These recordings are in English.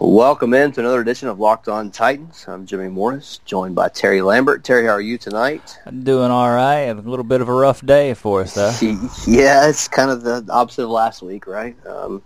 Welcome in to another edition of Locked On Titans. I'm Jimmy Morris, joined by Terry Lambert. Terry, how are you tonight? I'm doing all right. A little bit of a rough day for us, though. yeah, it's kind of the opposite of last week, right? Um,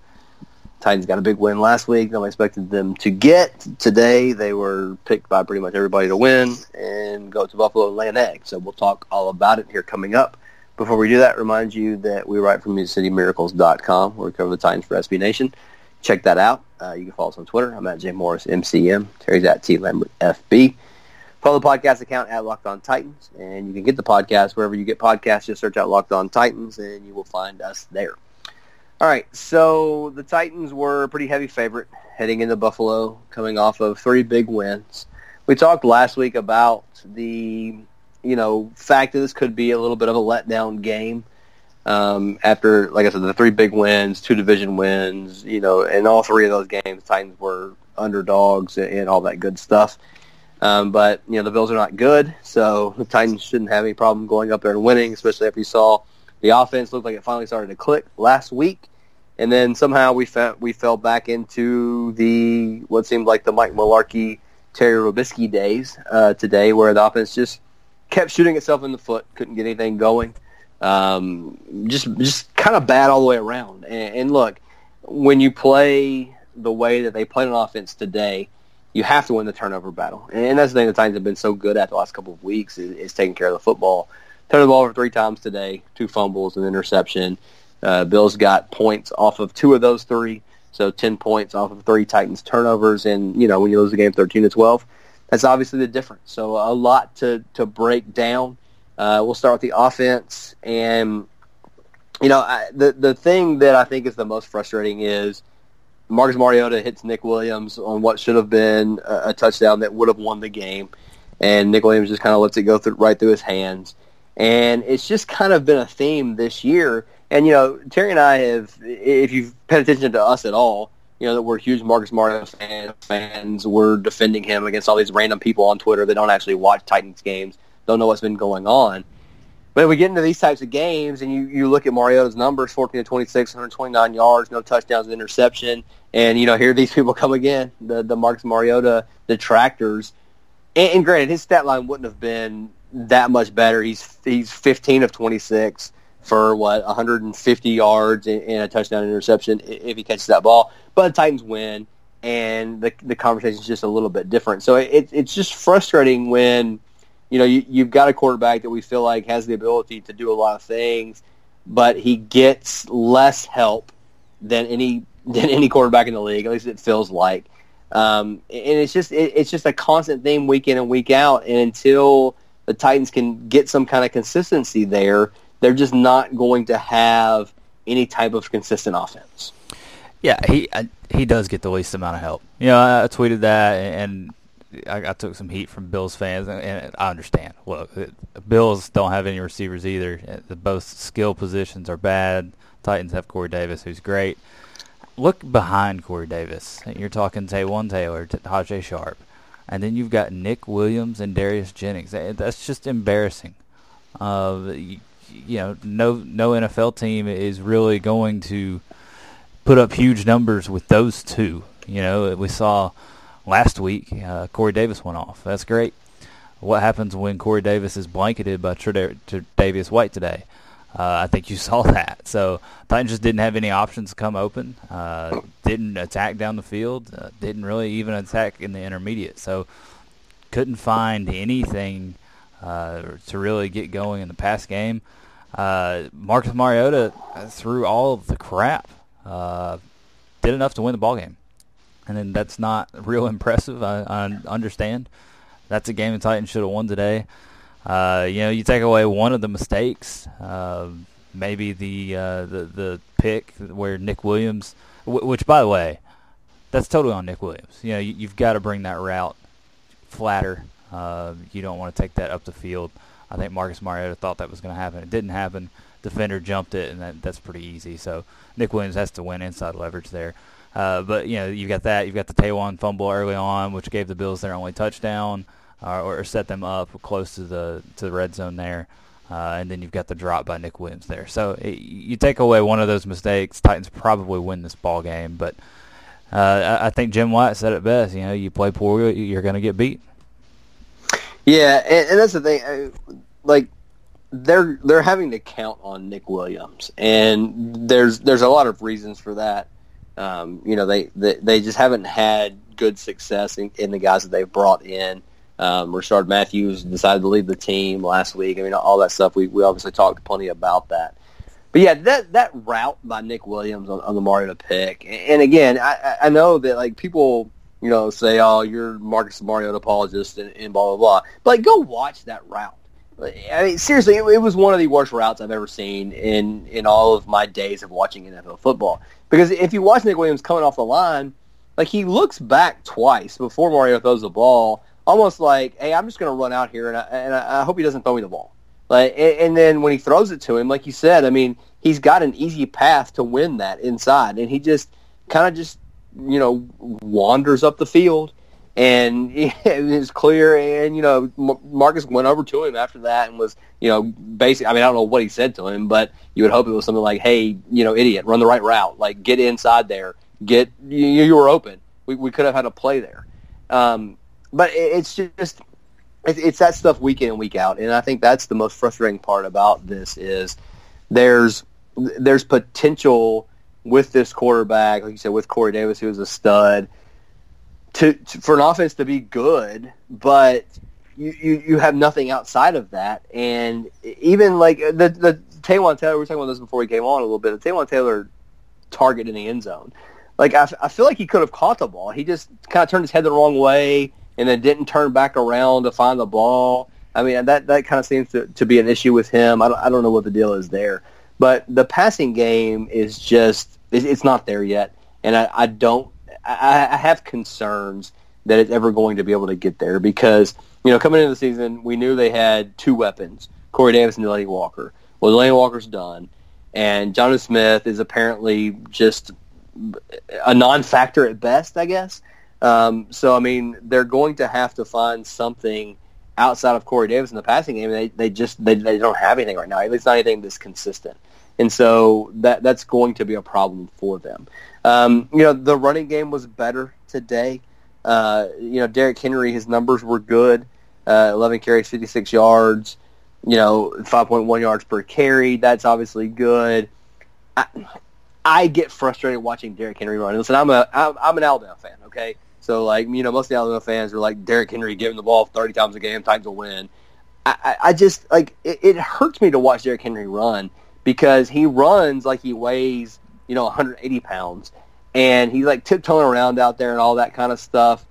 Titans got a big win last week. Nobody expected them to get. Today, they were picked by pretty much everybody to win and go to Buffalo and lay an egg. So we'll talk all about it here coming up. Before we do that, remind you that we write from MusicCityMiracles.com, where we cover the Titans for SB Nation. Check that out. Uh, you can follow us on Twitter. I'm at J Morris MCM. Terry's at T Lambert FB. Follow the podcast account at Locked On Titans, and you can get the podcast wherever you get podcasts. Just search out Locked On Titans, and you will find us there. All right, so the Titans were a pretty heavy favorite heading into Buffalo, coming off of three big wins. We talked last week about the, you know, fact that this could be a little bit of a letdown game um, after, like I said, the three big wins, two division wins, you know, in all three of those games, Titans were underdogs and all that good stuff. Um, but you know the Bills are not good, so the Titans shouldn't have any problem going up there and winning, especially if you saw the offense looked like it finally started to click last week, and then somehow we fell we fell back into the what seemed like the Mike Mularkey, Terry Robiskie days uh, today, where the offense just kept shooting itself in the foot, couldn't get anything going. Um, just just kind of bad all the way around. And, and look, when you play the way that they played on offense today, you have to win the turnover battle. And that's the thing the Titans have been so good at the last couple of weeks is, is taking care of the football. Turned the ball over three times today, two fumbles, an interception. Uh, Bills got points off of two of those three, so 10 points off of three Titans turnovers. And, you know, when you lose the game 13 to 12, that's obviously the difference. So a lot to, to break down. Uh, we'll start with the offense, and you know I, the the thing that I think is the most frustrating is Marcus Mariota hits Nick Williams on what should have been a, a touchdown that would have won the game, and Nick Williams just kind of lets it go through, right through his hands, and it's just kind of been a theme this year. And you know, Terry and I have, if you've paid attention to us at all, you know that we're huge Marcus Mariota fans. We're defending him against all these random people on Twitter that don't actually watch Titans games don't know what's been going on. But we get into these types of games, and you, you look at Mariota's numbers: 14 to 26, 129 yards, no touchdowns, interception, and you know here these people come again, the the Marcus Mariota detractors. And, and granted, his stat line wouldn't have been that much better. He's he's 15 of 26 for what 150 yards and, and a touchdown interception if he catches that ball. But the Titans win, and the the conversation is just a little bit different. So it, it's just frustrating when you know, you, you've got a quarterback that we feel like has the ability to do a lot of things, but he gets less help than any than any quarterback in the league. At least it feels like. Um, and it's just it, it's just a constant thing week in and week out. And until the Titans can get some kind of consistency there, they're just not going to have any type of consistent offense. Yeah, he he does get the least amount of help. You know, I tweeted that, and I, I, took some heat from Bills fans, and, and I understand. Look, Bills don't have any receivers either. Uh, the both skill positions are bad. Titans have Corey Davis, who's great. Look behind Corey Davis. You're talking Taywan Taylor, Tajaé Sharpe, and then you've got Nick Williams and Darius Jennings. That's just embarrassing. Uh, you, you know, no no NFL team is really going to put up huge numbers with those two. You know, we saw last week, uh, Corey Davis went off. That's great. What happens when Corey Davis is blanketed by Tre'Davious White today? Uh, I think you saw that. So Titans just didn't have any options come open. Uh, didn't attack down the field. Uh, didn't really even attack in the intermediate. So couldn't find anything uh, to really get going in the pass game. Uh, Marcus Mariota threw all the crap. Uh, did enough to win the ball game and then that's not real impressive. I, I understand. That's a game the Titans should have won today. Uh, you know, you take away one of the mistakes, uh, maybe the uh, the the pick where Nick Williams, w- which by the way, that's totally on Nick Williams. You know, you, have got to bring that route flatter. Uh, you don't want to take that up the field. I think Marcus Mariota thought that was going to happen. It didn't happen. Defender jumped it, and that, that's pretty easy. So Nick Williams has to win inside leverage there. Uh, but you know, you've got that. You've got the Taywan fumble early on, which gave the Bills their only touchdown, uh, or set them up close to the to the red zone there. Uh, and then you've got the drop by Nick Williams there. So it, you take away one of those mistakes, Titans probably win this ball game. But uh, I, I think Jim Wyatt said it best. You know, you play poor, you're going to get beat. Yeah, and, and that's the thing. Uh, like they're they're having to count on Nick Williams, and there's there's a lot of reasons for that. Um, you know, they, they they just haven't had good success in, in the guys that they've brought in. Um, Rishard Matthews decided to leave the team last week. I mean, all that stuff. We we obviously talked plenty about that. But yeah, that that route by Nick Williams on, on the Mariota pick, and again, I, I know that like people, you know, say, "Oh, you're Marcus Mariota apologist," and, and blah blah blah. But like, go watch that route. I mean, seriously, it, it, was one of the worst routes I've ever seen in in all of my days of watching NFL football. Because if you watch Nick Williams coming off the line, like he looks back twice before Mario throws the ball, almost like, "Hey, I'm just going to run out here, and I, and I hope he doesn't throw me the ball." Like, and then when he throws it to him, like you said, I mean, he's got an easy path to win that inside, and he just kind of just you know wanders up the field, and it's clear. And you know, Marcus went over to him after that and was you know basically. I mean, I don't know what he said to him, but you would hope it was something like, "Hey, you know, idiot, run the right route. Like, get inside there. Get you, you were open. We we could have had a play there." Um, but it's just it's that stuff week in and week out, and I think that's the most frustrating part about this is there's there's potential with this quarterback, like you said, with Corey Davis, who is a stud, to, to, for an offense to be good, but you, you, you have nothing outside of that, and even like the the Taywan Taylor, we were talking about this before we came on a little bit. The Taywan Taylor target in the end zone, like I, I feel like he could have caught the ball. He just kind of turned his head the wrong way and then didn't turn back around to find the ball. I mean, that that kind of seems to, to be an issue with him. I don't, I don't know what the deal is there, but the passing game is just it's not there yet, and I, I don't. I, I have concerns that it's ever going to be able to get there because you know coming into the season we knew they had two weapons: Corey Davis and Delanie Walker. Well, Delanie Walker's done, and Jonathan Smith is apparently just a non-factor at best, I guess. Um, so I mean, they're going to have to find something outside of Corey Davis in the passing game. They they just they, they don't have anything right now. At least not anything that's consistent. And so that that's going to be a problem for them. Um, you know, the running game was better today. Uh, you know, Derrick Henry, his numbers were good. Uh, 11 carries, 56 yards. You know, 5.1 yards per carry. That's obviously good. I, I get frustrated watching Derrick Henry run. Listen, I'm a I'm, an Alabama fan. Okay, so like you know, most of the Alabama fans are like Derrick Henry giving the ball 30 times a game, Titans will win. I, I, I just like it, it hurts me to watch Derrick Henry run because he runs like he weighs you know 180 pounds, and he's like tiptoeing around out there and all that kind of stuff.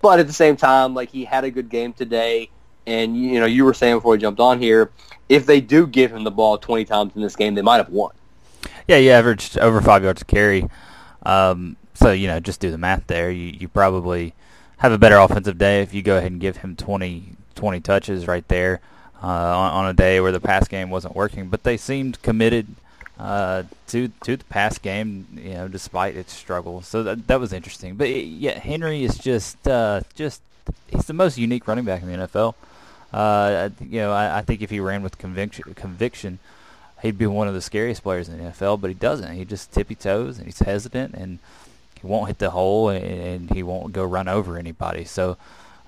But at the same time, like he had a good game today, and you know you were saying before we jumped on here, if they do give him the ball 20 times in this game, they might have won. Yeah, he averaged over five yards a carry. Um, so you know, just do the math there. You you probably have a better offensive day if you go ahead and give him 20, 20 touches right there uh, on, on, a day where the pass game wasn't working. But they seemed committed uh, to to the pass game, you know, despite its struggles. So that that was interesting. But it, yeah, Henry is just uh, just he's the most unique running back in the NFL. Uh, you know, I, I think if he ran with conviction, conviction, he'd be one of the scariest players in the NFL. But he doesn't. He just tippy toes and he's hesitant and he won't hit the hole and, he won't go run over anybody. So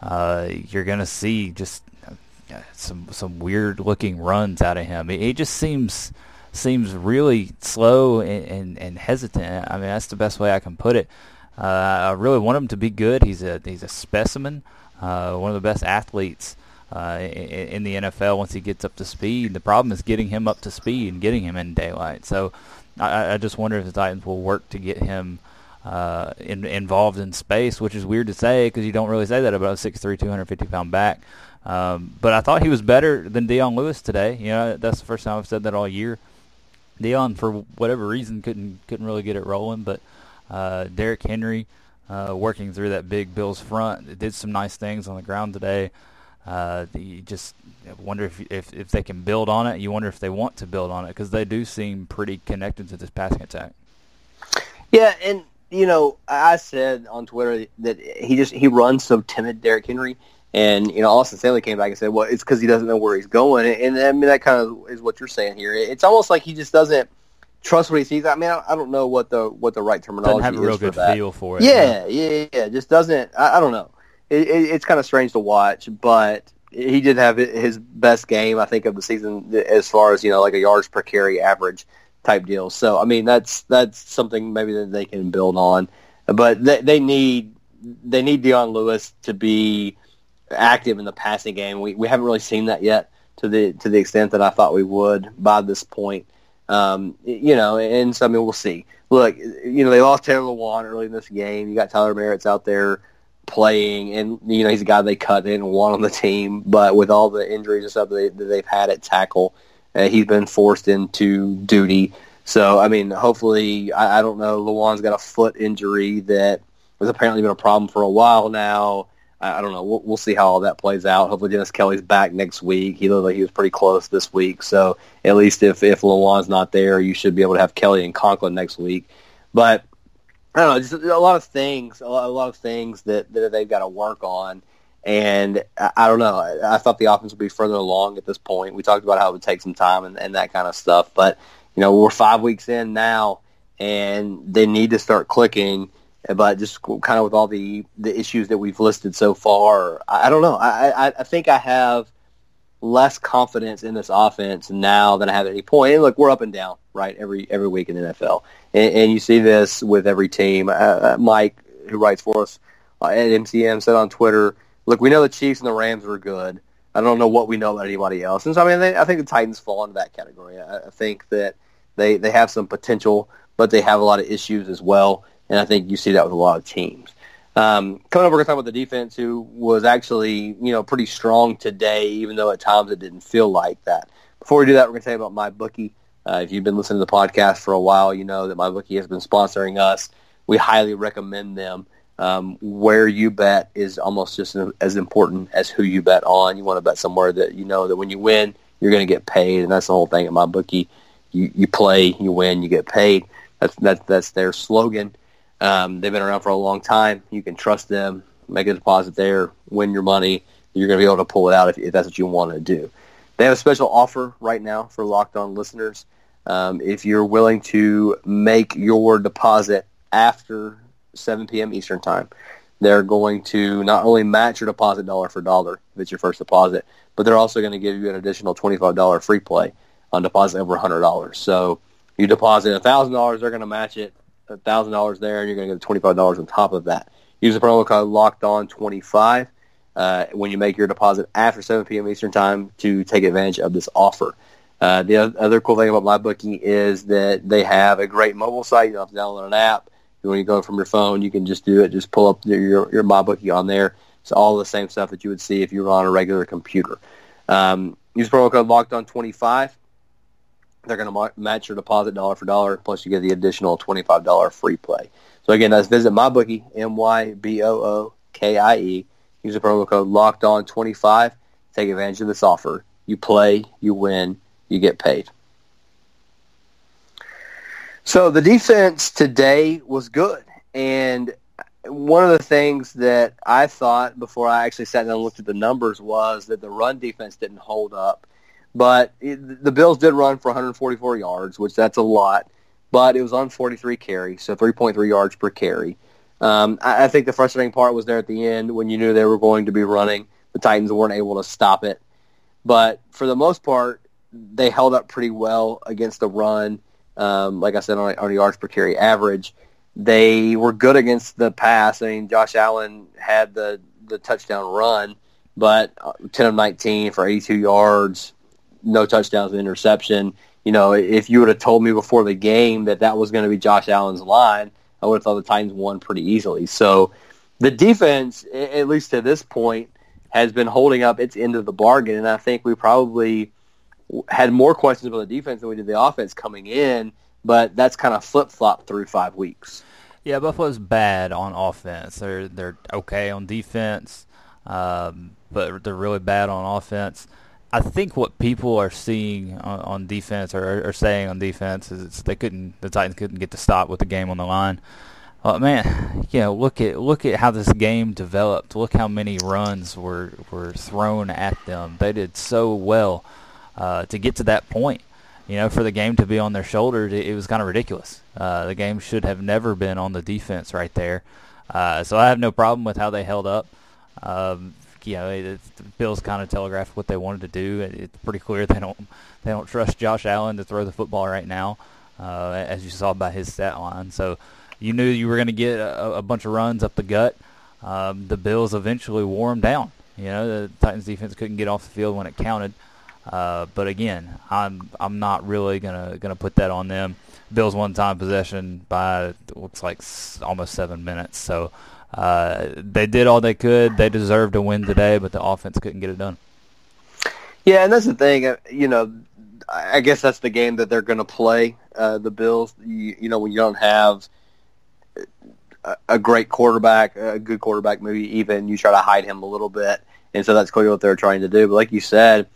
uh, you're gonna see just some some weird looking runs out of him. He just seems seems really slow and, and, and, hesitant. I mean that's the best way I can put it. Uh, I really want him to be good. He's a he's a specimen, uh, one of the best athletes. Uh, in, the NFL, once he gets up to speed, the problem is getting him up to speed and getting him in daylight. So, I, I just wonder if the Titans will work to get him uh, in, involved in space, which is weird to say because you don't really say that about a 6'3", 250 pound back. Um, but I thought he was better than Dion Lewis today. You know, that's the first time I've said that all year. Dion, for whatever reason, couldn't couldn't really get it rolling, but uh, Derrick Henry, uh, working through that big Bills front, did some nice things on the ground today. Uh, you just wonder if, if if they can build on it. You wonder if they want to build on it because they do seem pretty connected to this passing attack. Yeah, and you know, I said on Twitter that he just he runs so timid, Derrick Henry, and you know, Austin Stanley came back and said, "Well, it's because he doesn't know where he's going," and, and I mean that kind of is what you're saying here. It's almost like he just doesn't trust what he sees. I mean, I, I don't know what the what the right terminology Doesn't have a real is good for that. feel for it. Yeah, yeah, yeah. Just doesn't. I, I don't know. It, it, it's kind of strange to watch, but he did have his best game, I think, of the season as far as you know, like a yards per carry average type deal. So, I mean, that's that's something maybe that they can build on. But they, they need they need Dion Lewis to be active in the passing game. We we haven't really seen that yet to the to the extent that I thought we would by this point. Um, you know, and so I mean, we'll see. Look, you know, they lost Taylor Lewan early in this game. You got Tyler Marz's out there playing, and you know he's a guy they cut. in want on the team, but with all the injuries and stuff that, they, they've had at tackle, uh, he's been forced into duty. So I mean, hopefully, I, I don't know. Lewan's got a foot injury that has apparently been a problem for a while now. I, don't know. We'll, we'll see how all that plays out. Hopefully, Dennis Kelly's back next week. He looked like he was pretty close this week. So at least if if Lewan's not there, you should be able to have Kelly and Conklin next week. But I don't know, just a lot of things, a lot, a lot of things that, that they've got to work on. And I, I don't know. I, I thought the offense would be further along at this point. We talked about how it would take some time and, and that kind of stuff. But, you know, we're five weeks in now, and they need to start clicking. But just kind of with all the, the issues that we've listed so far, I, I don't know. I, I, I think I have less confidence in this offense now than I have at any point. And look, we're up and down, right, every every week in the NFL, and, and you see this with every team. Uh, uh Mike, who writes for us uh, at MCM, said on Twitter, "Look, we know the Chiefs and the Rams were good. I don't know what we know about anybody else." And so, I mean, they, I think the Titans fall into that category. I, I think that they they have some potential, but they have a lot of issues as well, and I think you see that with a lot of teams. Um, coming up, we're going to talk about the defense, who was actually, you know, pretty strong today, even though at times it didn't feel like that. Before we do that, we're going to tell you about MyBookie. Uh, if you've been listening to the podcast for a while, you know that MyBookie has been sponsoring us. We highly recommend them. Um, where you bet is almost just as important as who you bet on. You want to bet somewhere that you know that when you win, you're going to get paid, and that's the whole thing at MyBookie. You you play, you win, you get paid. That's that's that's their slogan. Um, they've been around for a long time. You can trust them. Make a deposit there, win your money. You're going to be able to pull it out if, if that's what you want to do. They have a special offer right now for Locked On listeners. Um, if you're willing to make your deposit after 7 p.m. Eastern Time, they're going to not only match your deposit dollar for dollar if it's your first deposit, but they're also going to give you an additional $25 free play on deposit over $100. So you deposit $1,000, they're going to match it thousand dollars there, and you're going to get twenty five dollars on top of that. Use the promo code Locked On twenty five uh, when you make your deposit after seven p.m. Eastern time to take advantage of this offer. Uh, the other cool thing about MyBookie is that they have a great mobile site. You don't have to download an app. When you go from your phone, you can just do it. Just pull up your your MyBookie on there. It's all the same stuff that you would see if you were on a regular computer. Um, use promo code Locked On twenty five they're going to match your deposit dollar for dollar, plus you get the additional $25 free play. So again, that's visit my MyBookie, M-Y-B-O-O-K-I-E. Use the promo code Locked On 25 Take advantage of this offer. You play, you win, you get paid. So the defense today was good. And one of the things that I thought before I actually sat down and looked at the numbers was that the run defense didn't hold up but it, the Bills did run for 144 yards, which that's a lot, but it was on 43 carries, so 3.3 yards per carry. Um, I, I think the frustrating part was there at the end when you knew they were going to be running. The Titans weren't able to stop it. But for the most part, they held up pretty well against the run. Um, like I said, on, on yards per carry average, they were good against the pass. I mean, Josh Allen had the the touchdown run, but uh, 10 of 19 for 82 yards, no touchdowns and interception. You know, if you would have told me before the game that that was going to be Josh Allen's line, I would have thought the Titans won pretty easily. So the defense, at least to this point, has been holding up its end of the bargain, and I think we probably had more questions about the defense than we did the offense coming in, but that's kind of flip flopped through five weeks. Yeah, Buffalo's bad on offense. They're they're okay on defense, um, but they're really bad on offense. I think what people are seeing on, on defense or are saying on defense is they couldn't the Titans couldn't get the stop with the game on the line. Well, man, you know, look at look at how this game developed. Look how many runs were were thrown at them. They did so well uh, to get to that point. you know, for the game to be on their shoulders, it, it was kind of ridiculous. Uh, the game should have never been on the defense right there. Uh, so I have no problem with how they held up. Um, you know, it, the Bills kind of telegraphed what they wanted to do. It, it's pretty clear they don't they don't trust Josh Allen to throw the football right now, uh, as you saw by his stat line. So you knew you were going to get a, a, bunch of runs up the gut. Um, the Bills eventually wore them down. You know, the Titans defense couldn't get off the field when it counted. Uh, but again, I'm I'm not really gonna gonna put that on them. Bills one time possession by looks like almost seven minutes. So uh, they did all they could. They deserved to win today, but the offense couldn't get it done. Yeah, and that's the thing. Uh, you know, I guess that's the game that they're going to play. Uh, the Bills. You, you know, when you don't have a, great quarterback, a good quarterback, maybe even you try to hide him a little bit, and so that's clearly what they're trying to do. But like you said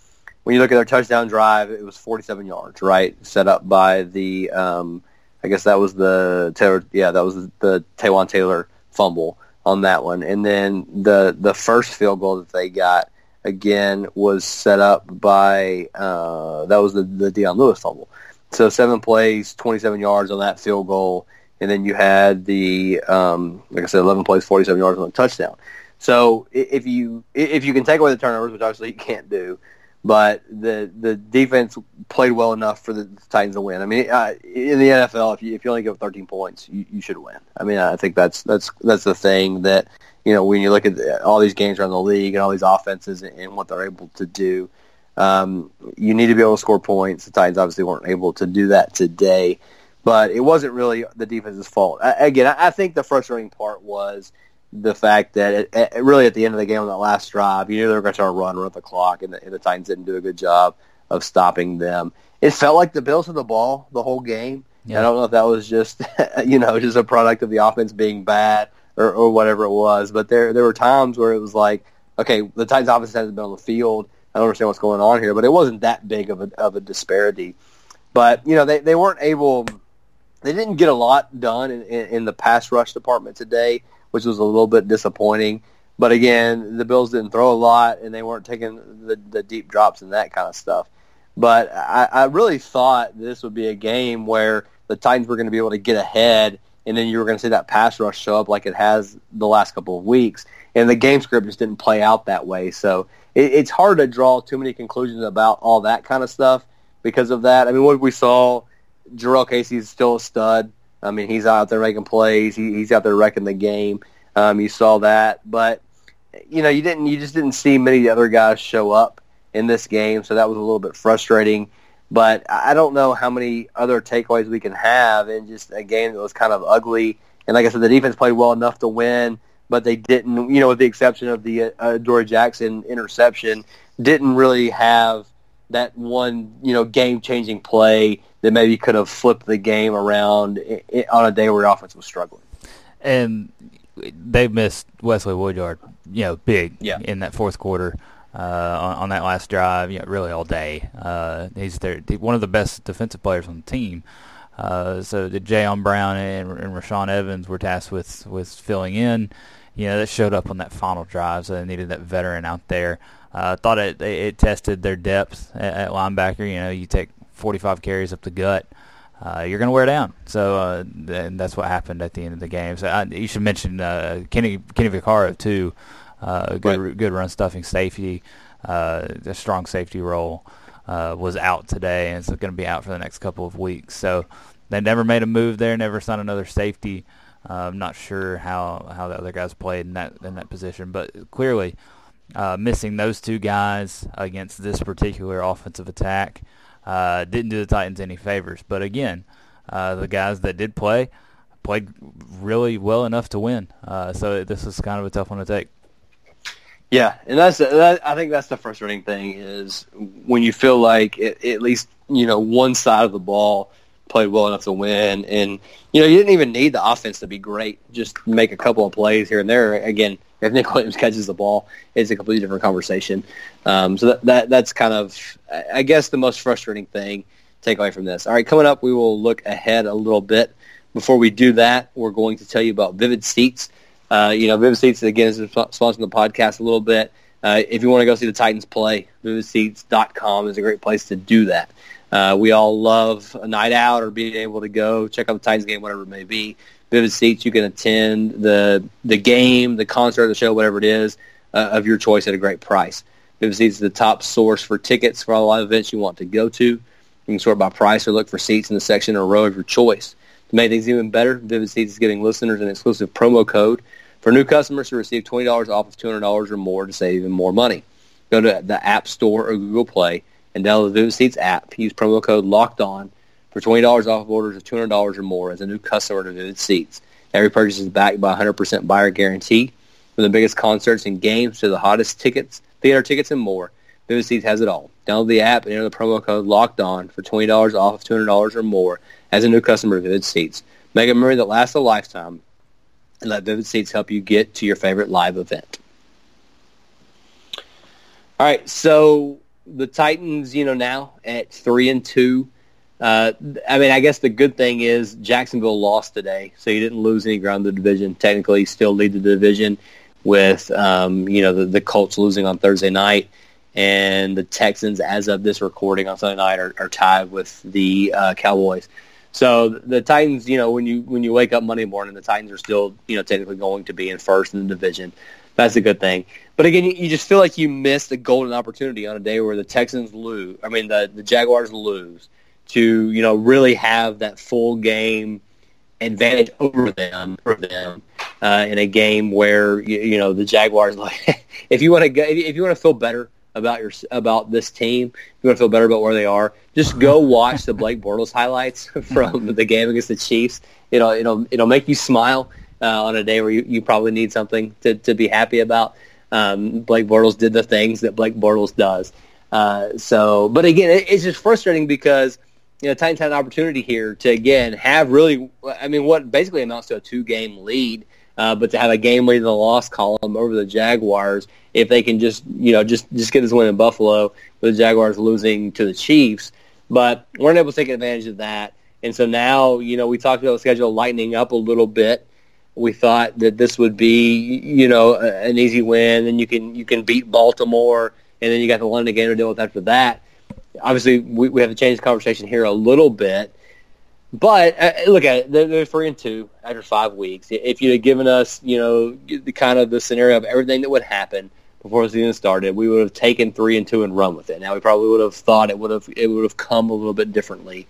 when you look at their touchdown drive, it was 47 yards, right? Set up by the, um, I guess that was the Taylor, yeah, that was the Taywan Taylor fumble on that one, and then the the first field goal that they got again was set up by uh, that was the the Dion Lewis fumble. So seven plays, 27 yards on that field goal, and then you had the um, like I said, 11 plays, 47 yards on the touchdown. So if you if you can take away the turnovers, which obviously you can't do, but the the defense played well enough for the Titans to win. I mean, uh, in the NFL, if you if you only give 13 points, you, you should win. I mean, I think that's that's that's the thing that you know when you look at the, all these games around the league and all these offenses and, and what they're able to do. Um, you need to be able to score points. The Titans obviously weren't able to do that today, but it wasn't really the defense's fault. I, again, I, I think the frustrating part was the fact that it, it, really at the end of the game on that last drive, you knew they were going to try a run, run the clock, and the, and the Titans didn't do a good job of stopping them. It felt like the Bills had the ball the whole game. Yeah. I don't know if that was just you know just a product of the offense being bad or, or whatever it was, but there there were times where it was like, okay, the Titans offense hasn't been on the field. I don't understand what's going on here, but it wasn't that big of a of a disparity. But you know they they weren't able. They didn't get a lot done in, in, in the pass rush department today which was a little bit disappointing. But again, the Bills didn't throw a lot, and they weren't taking the, the deep drops and that kind of stuff. But I, I really thought this would be a game where the Titans were going to be able to get ahead, and then you were going to see that pass rush show up like it has the last couple of weeks. And the game script just didn't play out that way. So it, it's hard to draw too many conclusions about all that kind of stuff because of that. I mean, what we saw, Jurrell Casey is still a stud. I mean, he's out there making plays. He, he's out there wrecking the game. Um, you saw that, but you know, you didn't. You just didn't see many of the other guys show up in this game, so that was a little bit frustrating. But I don't know how many other takeaways we can have in just a game that was kind of ugly. And like I said, the defense played well enough to win, but they didn't. You know, with the exception of the uh, Dory Jackson interception, didn't really have that one you know game changing play that maybe could have flipped the game around on a day where the offense was struggling. And they missed Wesley Woodyard, you know, big yeah. in that fourth quarter. Uh, on, on, that last drive, you know, really all day. Uh, he's there, one of the best defensive players on the team. Uh, so the Jayon Brown and, and Rashaan Evans were tasked with, with filling in. You know, that showed up on that final drive, so they needed that veteran out there. Uh, thought it, it tested their depth at, at linebacker. You know, you take 45 carries up the gut, uh, you're going to wear down. So uh, and that's what happened at the end of the game. So I, you should mention uh, Kenny Kenny Vaccaro too. Uh, good right. good run stuffing safety, uh, a strong safety role uh, was out today, and it's going to be out for the next couple of weeks. So they never made a move there, never signed another safety. Uh, I'm not sure how, how the other guys played in that in that position, but clearly uh, missing those two guys against this particular offensive attack uh, didn't do the Titans any favors. But again, uh, the guys that did play played really well enough to win. Uh, so this is kind of a tough one to take. Yeah, and that's that, I think that's the frustrating thing is when you feel like it, at least you know one side of the ball played well enough to win, and you know you didn't even need the offense to be great. Just make a couple of plays here and there. Again, if Nick Williams catches the ball, it's a completely different conversation. Um, so that, that that's kind of, I guess, the most frustrating thing take away from this. All right, coming up, we will look ahead a little bit. Before we do that, we're going to tell you about Vivid Seats. Uh, you know, Vivid Seats again is sponsoring the podcast a little bit. Uh, if you want to go see the Titans play, vividseats.com is a great place to do that. Uh, we all love a night out or being able to go check out the Titans game, whatever it may be. Vivid Seats, you can attend the the game, the concert, the show, whatever it is, uh, of your choice at a great price. Vivid Seats is the top source for tickets for all the live events you want to go to. You can sort by price or look for seats in the section or row of your choice. To make things even better, Vivid Seats is giving listeners an exclusive promo code for new customers to receive $20 off of $200 or more to save even more money. Go to the App Store or Google Play and download the Vivid Seats app. Use promo code Locked On for $20 off of orders of $200 or more as a new customer to Vivid Seats. Every purchase is backed by a 100% buyer guarantee. From the biggest concerts and games to the hottest tickets, theater tickets, and more, Vivid Seats has it all. Download the app and enter the promo code Locked On for $20 off of $200 or more as a new customer to Vivid Seats. Make a memory that lasts a lifetime and let Vivid Seats help you get to your favorite live event. All right, so the Titans, you know, now at three and two. Uh, I mean, I guess the good thing is Jacksonville lost today, so you didn't lose any ground in the division. Technically, you still lead the division with, um, you know, the, the Colts losing on Thursday night, and the Texans, as of this recording on Sunday night, are, are tied with the uh, Cowboys. So the Titans, you know, when you when you wake up Monday morning, the Titans are still, you know, technically going to be in first in the division. That's a good thing. But again, you, you just feel like you missed a golden opportunity on a day where the Texans lose. I mean, the the Jaguars lose to you know really have that full game advantage over them for them uh, in a game where you, you know the Jaguars like if you want to if you want to feel better about your about this team, if you want to feel better about where they are, just go watch the Blake Bortles highlights from the game against the Chiefs. It'll it'll it'll make you smile uh, on a day where you, you probably need something to, to be happy about. Um, Blake Bortles did the things that Blake Bortles does. Uh, so, but again, it, it's just frustrating because you know Titans had an opportunity here to again have really, I mean, what basically amounts to a two-game lead, uh, but to have a game lead in the loss column over the Jaguars, if they can just you know just just get this win in Buffalo, with the Jaguars losing to the Chiefs, but weren't able to take advantage of that. And so now, you know, we talked about the schedule lightening up a little bit we thought that this would be, you know, an easy win, and you can you can beat Baltimore, and then you got the London game to deal with after that. Obviously, we, we have to change the conversation here a little bit, but uh, look at it; they're, they're three and two after five weeks. If you'd have given us, you know, the kind of the scenario of everything that would happen before the season started, we would have taken three and two and run with it. Now we probably would have thought it would have it would have come a little bit differently.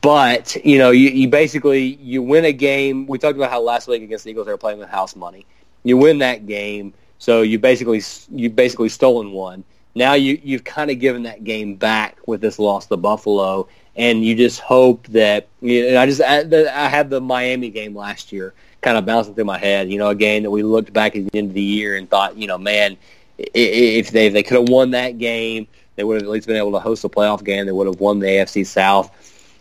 But you know, you, you basically you win a game. We talked about how last week against the Eagles they were playing with house money. You win that game, so you basically you basically stolen one. Now you you've kind of given that game back with this loss to Buffalo, and you just hope that. You know, I just I, I had the Miami game last year kind of bouncing through my head. You know, a game that we looked back at the end of the year and thought, you know, man, if they if they could have won that game, they would have at least been able to host a playoff game. They would have won the AFC South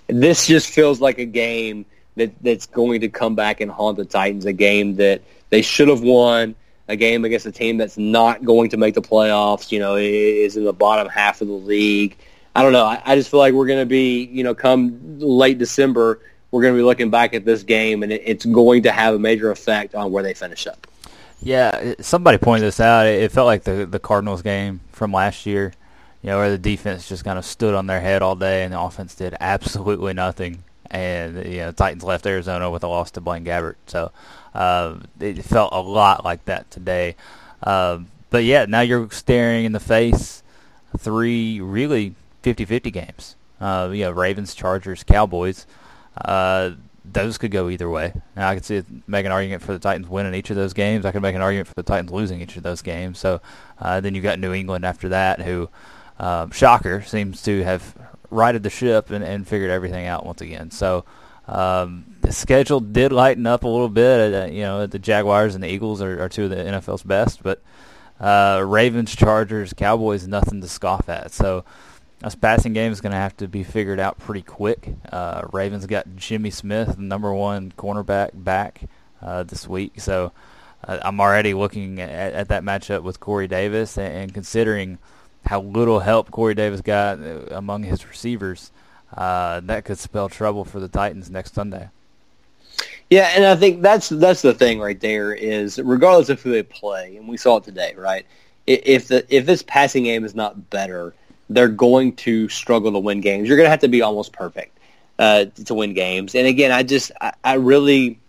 this just feels like a game that that's going to come back and haunt the Titans. A game that they should have won. A game against a team that's not going to make the playoffs. You know, is in the bottom half of the league. I don't know. I, I just feel like we're going to be, you know, come late December, we're going to be looking back at this game, and it, it's going to have a major effect on where they finish up. Yeah, somebody pointed this out. It felt like the the Cardinals game from last year you know, where the defense just kind of stood on their head all day and the offense did absolutely nothing. And you know, Titans left Arizona with a loss to Blaine Gabbert, so uh, it felt a lot like that today. Uh, but yeah, now you're staring in the face three really 50-50 games. Uh, you know, Ravens, Chargers, Cowboys. Uh, those could go either way. Now I could see make an argument for the Titans winning each of those games. I could make an argument for the Titans losing each of those games. So uh, then you've got New England after that, who um, shocker seems to have righted the ship and, and figured everything out once again. So um, the schedule did lighten up a little bit. Uh, you know, the Jaguars and the Eagles are, are two of the NFL's best, but uh, Ravens, Chargers, Cowboys, nothing to scoff at. So this passing game is going to have to be figured out pretty quick. Uh, Ravens got Jimmy Smith, number one cornerback, back uh, this week. So uh, I'm already looking at, at, that matchup with Corey Davis and, and considering – how little help Corey Davis got uh, among his receivers, uh, that could spell trouble for the Titans next Sunday. Yeah, and I think that's that's the thing right there is regardless of who they play, and we saw it today, right? If the if this passing game is not better, they're going to struggle to win games. You're going to have to be almost perfect uh, to win games. And again, I just I, I really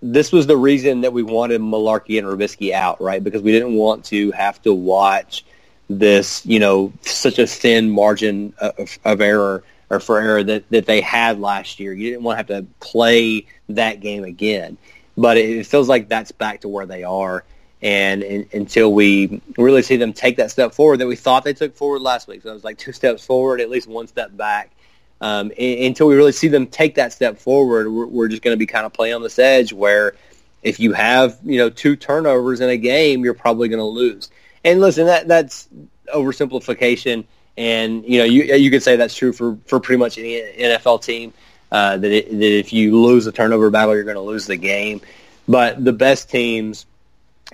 this was the reason that we wanted Mularkey and Robiskie out, right? Because we didn't want to have to watch this, you know, such a thin margin of, of error or for error that, that they had last year. You didn't want to have to play that game again. But it, feels like that's back to where they are. And, and until we really see them take that step forward that we thought they took forward last week. So it was like two steps forward, at least one step back. Um, and, until we really see them take that step forward, we're, we're just going to be kind of playing on this edge where if you have, you know, two turnovers in a game, you're probably going to lose. And listen, that that's oversimplification, and you know you you could say that's true for for pretty much any NFL team. Uh, that, it, that if you lose a turnover battle, you're going to lose the game. But the best teams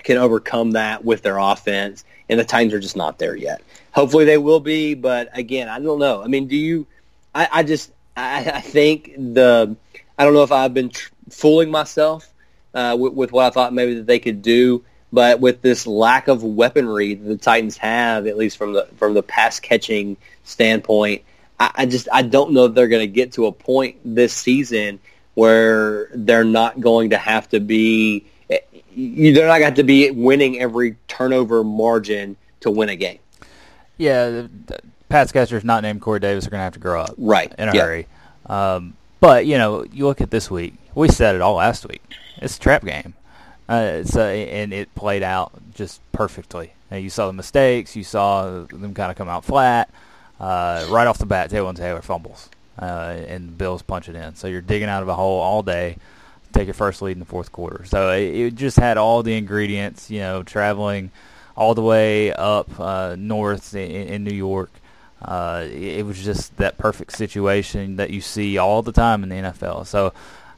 can overcome that with their offense, and the Titans are just not there yet. Hopefully, they will be. But again, I don't know. I mean, do you? I, I just I, I think the I don't know if I've been tr- fooling myself uh, with, with what I thought maybe that they could do but with this lack of weaponry that the Titans have, at least from the from the pass catching standpoint, I, I just I don't know if they're going to get to a point this season where they're not going to have to be they're not going to be winning every turnover margin to win a game. Yeah, pass catchers not named Corey Davis are going to have to grow up right in a yeah. hurry. Um, but you know, you look at this week. We said it all last week. It's a trap game. Uh, so and it played out just perfectly. You saw the mistakes. You saw them kind of come out flat. Uh, right off the bat, Taywan Taylor fumbles, uh, and Bills punch it in. So you're digging out of a hole all day. Take your first lead in the fourth quarter. So it, it just had all the ingredients. You know, traveling all the way up uh, north in, in New York. Uh, it was just that perfect situation that you see all the time in the NFL. So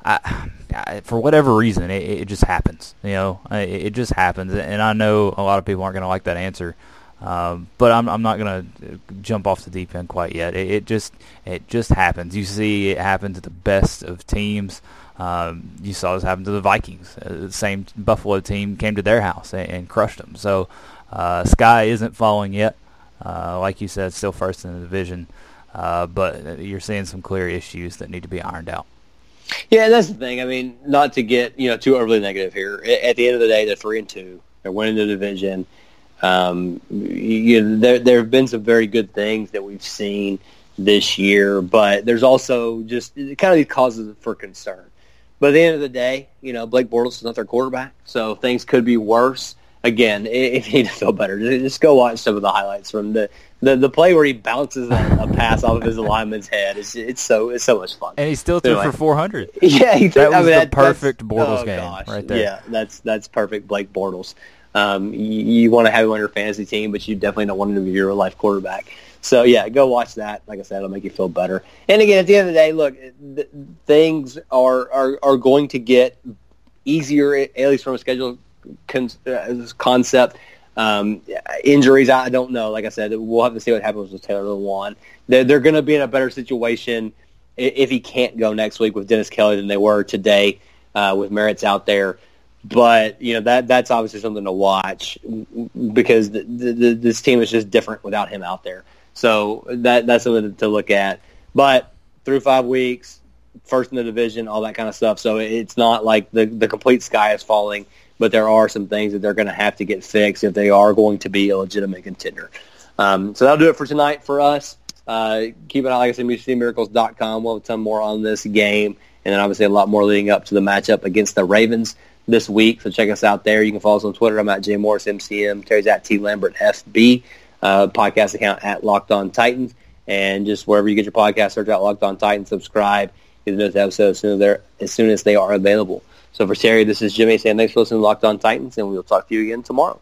I, for whatever reason, it, it, just happens. You know, it, it, just happens, and I know a lot of people aren't going to like that answer. Um, but I'm, I'm not going to jump off the deep end quite yet. It, it, just it just happens. You see it happen to the best of teams. Um, you saw this happen to the Vikings. Uh, the same Buffalo team came to their house and, and crushed them. So uh, sky isn't falling yet. Uh, like you said, still first in the division, uh, but you're seeing some clear issues that need to be ironed out. Yeah, that's the thing. I mean, not to get you know too overly negative here. At the end of the day, they're three and two. They're winning the division. Um, you know, there there have been some very good things that we've seen this year, but there's also just kind of these causes for concern. But at the end of the day, you know, Blake Bortles is not their quarterback, so things could be worse again, if you need to feel better, just go watch some of the highlights from the the, the play where he bounces a, a pass off of his lineman's head. It's it's so it's so much fun. And he still threw anyway. for four hundred. Yeah, he threw, that was I mean, the perfect Bortles oh, game gosh. right there. Yeah, that's that's perfect, Blake Bortles. Um, you, you want to have him on your fantasy team, but you definitely don't want him to be your real life quarterback. So yeah, go watch that. Like I said, it'll make you feel better. And again, at the end of the day, look, th- things are, are are going to get easier, at least from a schedule con- uh, concept. Um, injuries, I don't know. Like I said, we'll have to see what happens with Taylor Lewan. They're, they're going to be in a better situation if he can't go next week with Dennis Kelly than they were today uh, with Marz's out there. But you know that that's obviously something to watch because the, the, this team is just different without him out there. So that that's something to look at. But through five weeks, first in the division, all that kind of stuff. So it's not like the the complete sky is falling but there are some things that they're going to have to get fixed if they are going to be a legitimate contender. Um, so that'll do it for tonight for us. Uh, keep an eye, like I said, MusicCityMiracles.com. We'll have a ton more on this game, and then obviously a lot more leading up to the matchup against the Ravens this week. So check us out there. You can follow us on Twitter. I'm at J Morris MCM. Terry's at T Lambert FB. Uh, podcast account at Locked On Titans, and just wherever you get your podcast, search out Locked On Titans. Subscribe. Get the newest episode as soon as, as soon as they are available. So for Terry, this is Jimmy saying thanks for listening to Locked On Titans, and we'll talk to you again tomorrow.